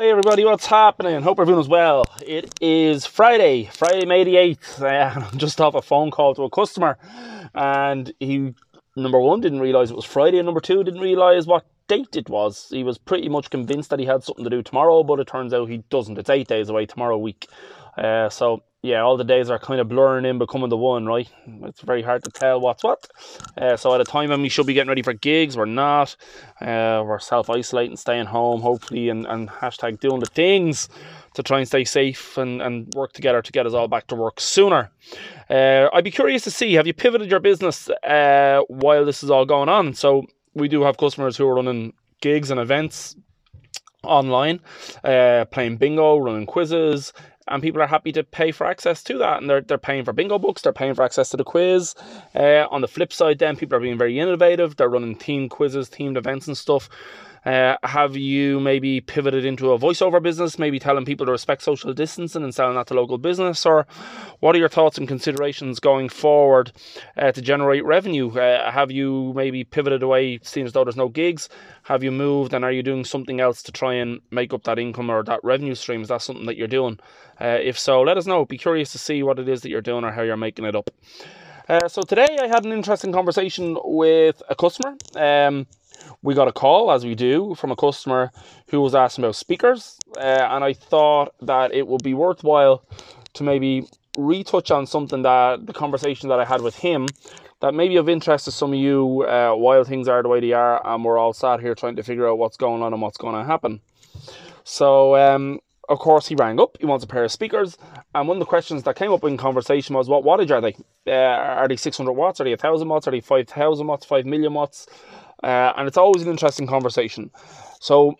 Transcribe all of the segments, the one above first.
Hey everybody, what's happening? Hope everyone's well. It is Friday, Friday, May the 8th. Uh, I'm just off a phone call to a customer, and he, number one, didn't realize it was Friday, and number two, didn't realize what date it was. He was pretty much convinced that he had something to do tomorrow, but it turns out he doesn't. It's eight days away tomorrow week. Uh, so yeah, all the days are kind of blurring in, becoming the one, right? It's very hard to tell what's what. Uh, so at a time when we should be getting ready for gigs, we're not. Uh, we're self isolating, staying home, hopefully, and, and hashtag doing the things to try and stay safe and, and work together to get us all back to work sooner. Uh, I'd be curious to see have you pivoted your business uh, while this is all going on? So we do have customers who are running gigs and events online, uh, playing bingo, running quizzes, and people are happy to pay for access to that. And they're, they're paying for bingo books, they're paying for access to the quiz. Uh, on the flip side, then people are being very innovative, they're running themed quizzes, themed events, and stuff. Uh, have you maybe pivoted into a voiceover business, maybe telling people to respect social distancing and selling that to local business? Or what are your thoughts and considerations going forward uh, to generate revenue? Uh, have you maybe pivoted away, seeing as though there's no gigs? Have you moved and are you doing something else to try and make up that income or that revenue stream? Is that something that you're doing? Uh, if so, let us know. Be curious to see what it is that you're doing or how you're making it up. Uh, so today I had an interesting conversation with a customer. Um, we got a call, as we do, from a customer who was asking about speakers, uh, and I thought that it would be worthwhile to maybe retouch on something that the conversation that I had with him that may be of interest to some of you uh, while things are the way they are, and we're all sat here trying to figure out what's going on and what's going to happen. So, um, of course, he rang up. He wants a pair of speakers, and one of the questions that came up in conversation was, "What wattage are they? Uh, are they 600 watts? Are they 1,000 watts? Are they 5,000 watts? 5 million watts?" Uh, and it's always an interesting conversation. So,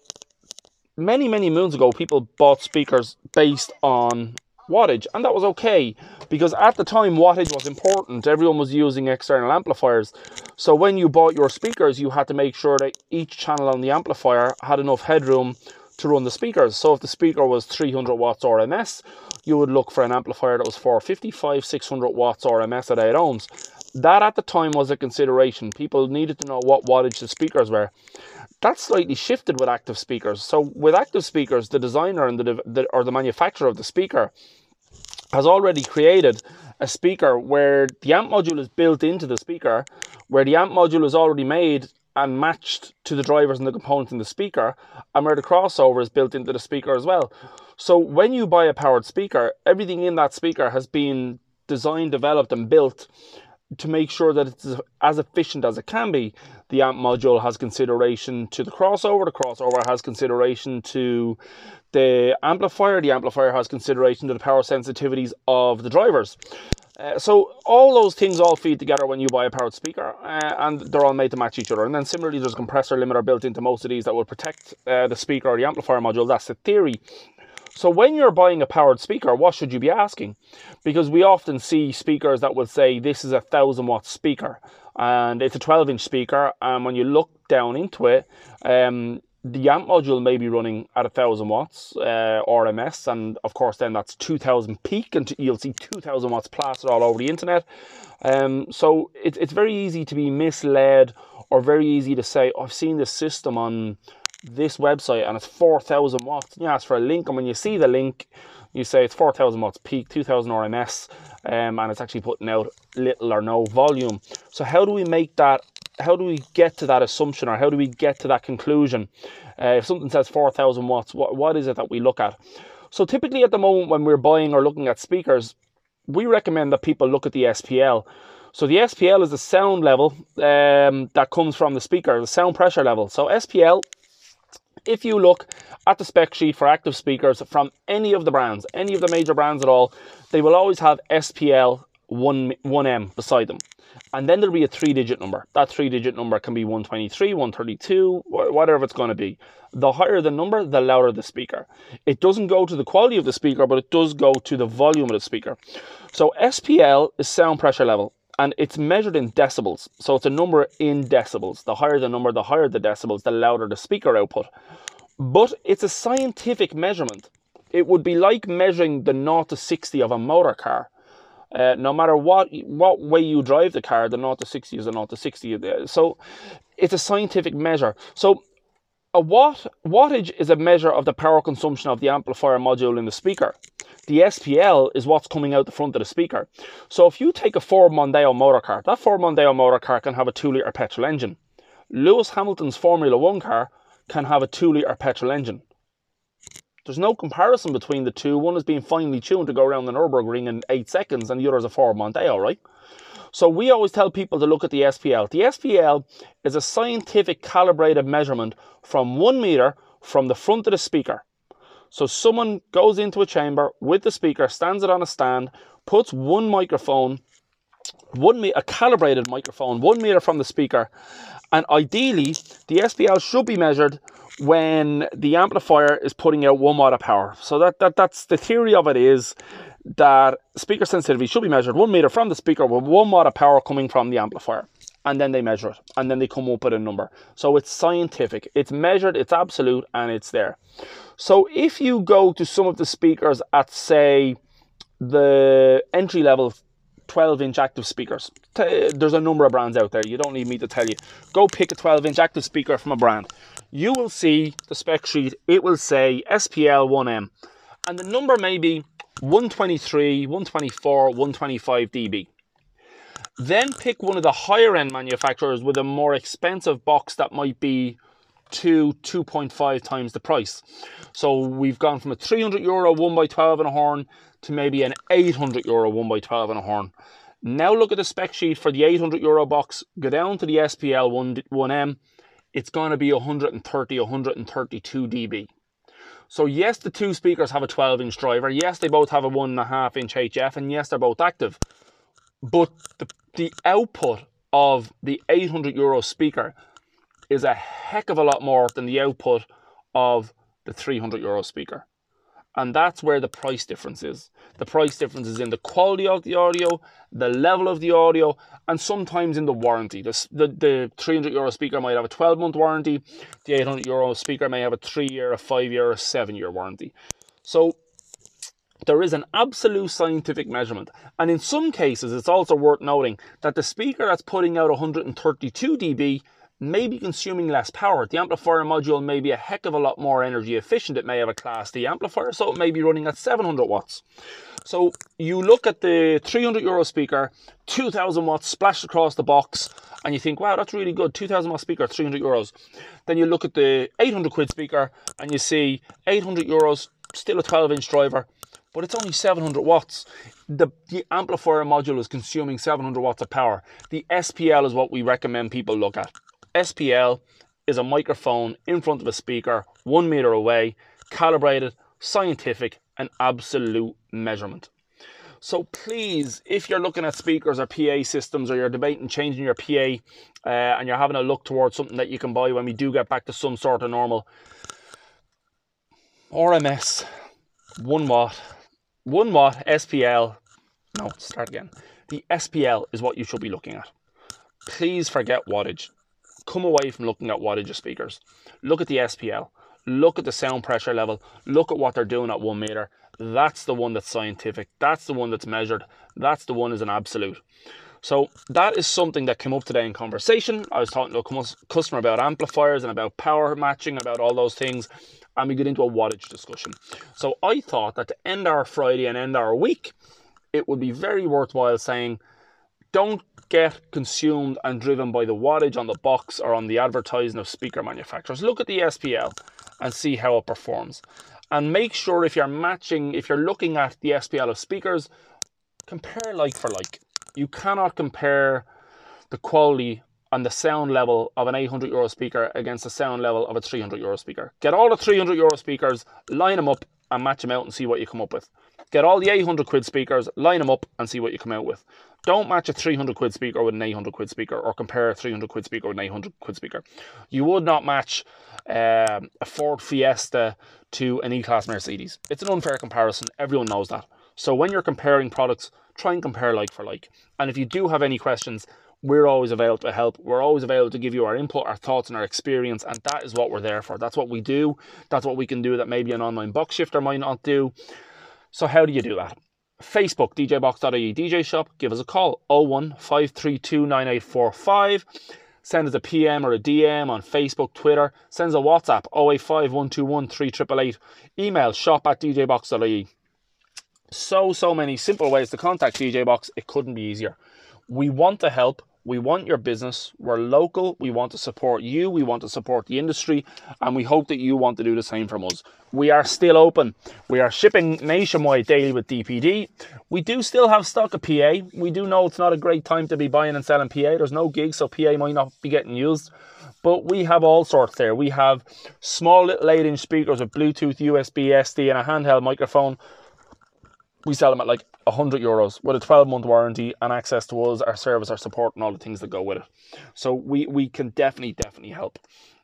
many, many moons ago, people bought speakers based on wattage, and that was okay because at the time, wattage was important. Everyone was using external amplifiers. So, when you bought your speakers, you had to make sure that each channel on the amplifier had enough headroom to run the speakers. So, if the speaker was 300 watts RMS, you would look for an amplifier that was 455, 600 watts RMS at 8 ohms that at the time was a consideration. People needed to know what wattage the speakers were. That slightly shifted with active speakers. So with active speakers, the designer and the, the or the manufacturer of the speaker has already created a speaker where the amp module is built into the speaker, where the amp module is already made and matched to the drivers and the components in the speaker, and where the crossover is built into the speaker as well. So when you buy a powered speaker, everything in that speaker has been designed, developed, and built to make sure that it's as efficient as it can be, the amp module has consideration to the crossover, the crossover has consideration to the amplifier, the amplifier has consideration to the power sensitivities of the drivers. Uh, so all those things all feed together when you buy a powered speaker, uh, and they're all made to match each other. And then similarly, there's a compressor limiter built into most of these that will protect uh, the speaker or the amplifier module. That's the theory. So when you're buying a powered speaker, what should you be asking? Because we often see speakers that will say this is a thousand watt speaker and it's a 12 inch speaker. And when you look down into it, um, the amp module may be running at a thousand watts uh, RMS, and of course, then that's 2000 peak, and you'll see 2000 watts plastered all over the internet. Um, so it, it's very easy to be misled, or very easy to say, oh, I've seen this system on this website and it's 4,000 watts. You ask for a link, and when you see the link, you say it's 4,000 watts peak, 2,000 RMS, um, and it's actually putting out little or no volume. So, how do we make that? How do we get to that assumption, or how do we get to that conclusion? Uh, if something says 4,000 watts, what, what is it that we look at? So, typically at the moment when we're buying or looking at speakers, we recommend that people look at the SPL. So the SPL is the sound level um, that comes from the speaker, the sound pressure level. So SPL if you look at the spec sheet for active speakers from any of the brands, any of the major brands at all, they will always have SPL 1, 1M beside them. And then there'll be a three digit number. That three digit number can be 123, 132, whatever it's going to be. The higher the number, the louder the speaker. It doesn't go to the quality of the speaker, but it does go to the volume of the speaker. So SPL is sound pressure level and it's measured in decibels. So it's a number in decibels. The higher the number, the higher the decibels, the louder the speaker output. But it's a scientific measurement. It would be like measuring the 0 to 60 of a motor car. Uh, no matter what what way you drive the car, the 0 to 60 is a 0 to 60. So it's a scientific measure. So a watt wattage is a measure of the power consumption of the amplifier module in the speaker. The SPL is what's coming out the front of the speaker. So if you take a Ford Mondeo motor car, that Ford Mondeo motor car can have a 2 litre petrol engine. Lewis Hamilton's Formula One car can have a 2 litre petrol engine. There's no comparison between the two. One is being finely tuned to go around the Nürburgring in 8 seconds, and the other is a Ford Mondeo, right? So we always tell people to look at the SPL. The SPL is a scientific calibrated measurement from one meter from the front of the speaker. So someone goes into a chamber with the speaker, stands it on a stand, puts one microphone, one a calibrated microphone, one meter from the speaker, and ideally the SPL should be measured when the amplifier is putting out one watt of power. So that, that that's the theory of it is that speaker sensitivity should be measured one meter from the speaker with one watt of power coming from the amplifier. And then they measure it and then they come up with a number. So it's scientific, it's measured, it's absolute, and it's there. So if you go to some of the speakers at, say, the entry level 12 inch active speakers, there's a number of brands out there. You don't need me to tell you. Go pick a 12 inch active speaker from a brand. You will see the spec sheet, it will say SPL 1M. And the number may be 123, 124, 125 dB. Then pick one of the higher end manufacturers with a more expensive box that might be two, 2.5 times the price. So we've gone from a 300 euro 1x12 and a horn to maybe an 800 euro 1x12 and a horn. Now look at the spec sheet for the 800 euro box, go down to the SPL 1, 1M, it's going to be 130, 132 dB. So yes, the two speakers have a 12 inch driver. Yes, they both have a one and a half inch HF, and yes, they're both active. But the, the output of the 800 euro speaker is a heck of a lot more than the output of the 300 euro speaker. And that's where the price difference is. The price difference is in the quality of the audio, the level of the audio, and sometimes in the warranty. The, the, the 300 euro speaker might have a 12 month warranty, the 800 euro speaker may have a 3 year, a 5 year, a 7 year warranty. So there is an absolute scientific measurement. And in some cases, it's also worth noting that the speaker that's putting out 132 dB may be consuming less power. The amplifier module may be a heck of a lot more energy efficient. It may have a Class D amplifier, so it may be running at 700 watts. So you look at the 300 euro speaker, 2000 watts splashed across the box, and you think, wow, that's really good. 2000 watt speaker, 300 euros. Then you look at the 800 quid speaker, and you see 800 euros, still a 12 inch driver, but it's only 700 watts. The, the amplifier module is consuming 700 watts of power. The SPL is what we recommend people look at. SPL is a microphone in front of a speaker, one meter away, calibrated, scientific, and absolute measurement. So please, if you're looking at speakers or PA systems or you're debating changing your PA uh, and you're having a look towards something that you can buy when we do get back to some sort of normal, RMS, 1 watt, 1 watt SPL, no, start again. The SPL is what you should be looking at. Please forget wattage come away from looking at wattage of speakers. Look at the SPL. Look at the sound pressure level. Look at what they're doing at one meter. That's the one that's scientific. That's the one that's measured. That's the one is an absolute. So that is something that came up today in conversation. I was talking to a customer about amplifiers and about power matching about all those things. And we get into a wattage discussion. So I thought that to end our Friday and end our week, it would be very worthwhile saying, don't get consumed and driven by the wattage on the box or on the advertising of speaker manufacturers. Look at the SPL and see how it performs. And make sure if you're matching, if you're looking at the SPL of speakers, compare like for like. You cannot compare the quality and the sound level of an 800 euro speaker against the sound level of a 300 euro speaker. Get all the 300 euro speakers, line them up and match them out and see what you come up with. Get all the 800 quid speakers, line them up and see what you come out with. Don't match a 300 quid speaker with an 800 quid speaker or compare a 300 quid speaker with an 800 quid speaker. You would not match um, a Ford Fiesta to an E-Class Mercedes. It's an unfair comparison. Everyone knows that. So when you're comparing products, try and compare like for like. And if you do have any questions, we're always available to help. We're always available to give you our input, our thoughts, and our experience. And that is what we're there for. That's what we do. That's what we can do that maybe an online box shifter might not do. So, how do you do that? Facebook, djbox.ie DJ Shop, give us a call 01 532 9845. send us a PM or a DM on Facebook, Twitter, send us a WhatsApp 085 121 3888, email shop at djbox.ie. So, so many simple ways to contact DJ Box. It couldn't be easier. We want to help. We want your business. We're local. We want to support you. We want to support the industry. And we hope that you want to do the same from us. We are still open. We are shipping nationwide daily with DPD. We do still have stock of PA. We do know it's not a great time to be buying and selling PA. There's no gigs, so PA might not be getting used. But we have all sorts there. We have small little 8 inch speakers with Bluetooth, USB, SD, and a handheld microphone we sell them at like 100 euros with a 12 month warranty and access to us, our service, our support, and all the things that go with it. So we, we can definitely, definitely help.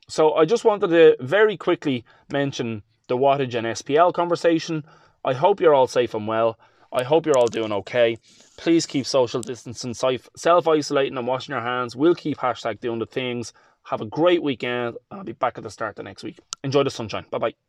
So I just wanted to very quickly mention the wattage and SPL conversation. I hope you're all safe and well. I hope you're all doing okay. Please keep social distancing, self isolating, and washing your hands. We'll keep hashtag doing the things. Have a great weekend. I'll be back at the start of next week. Enjoy the sunshine. Bye bye.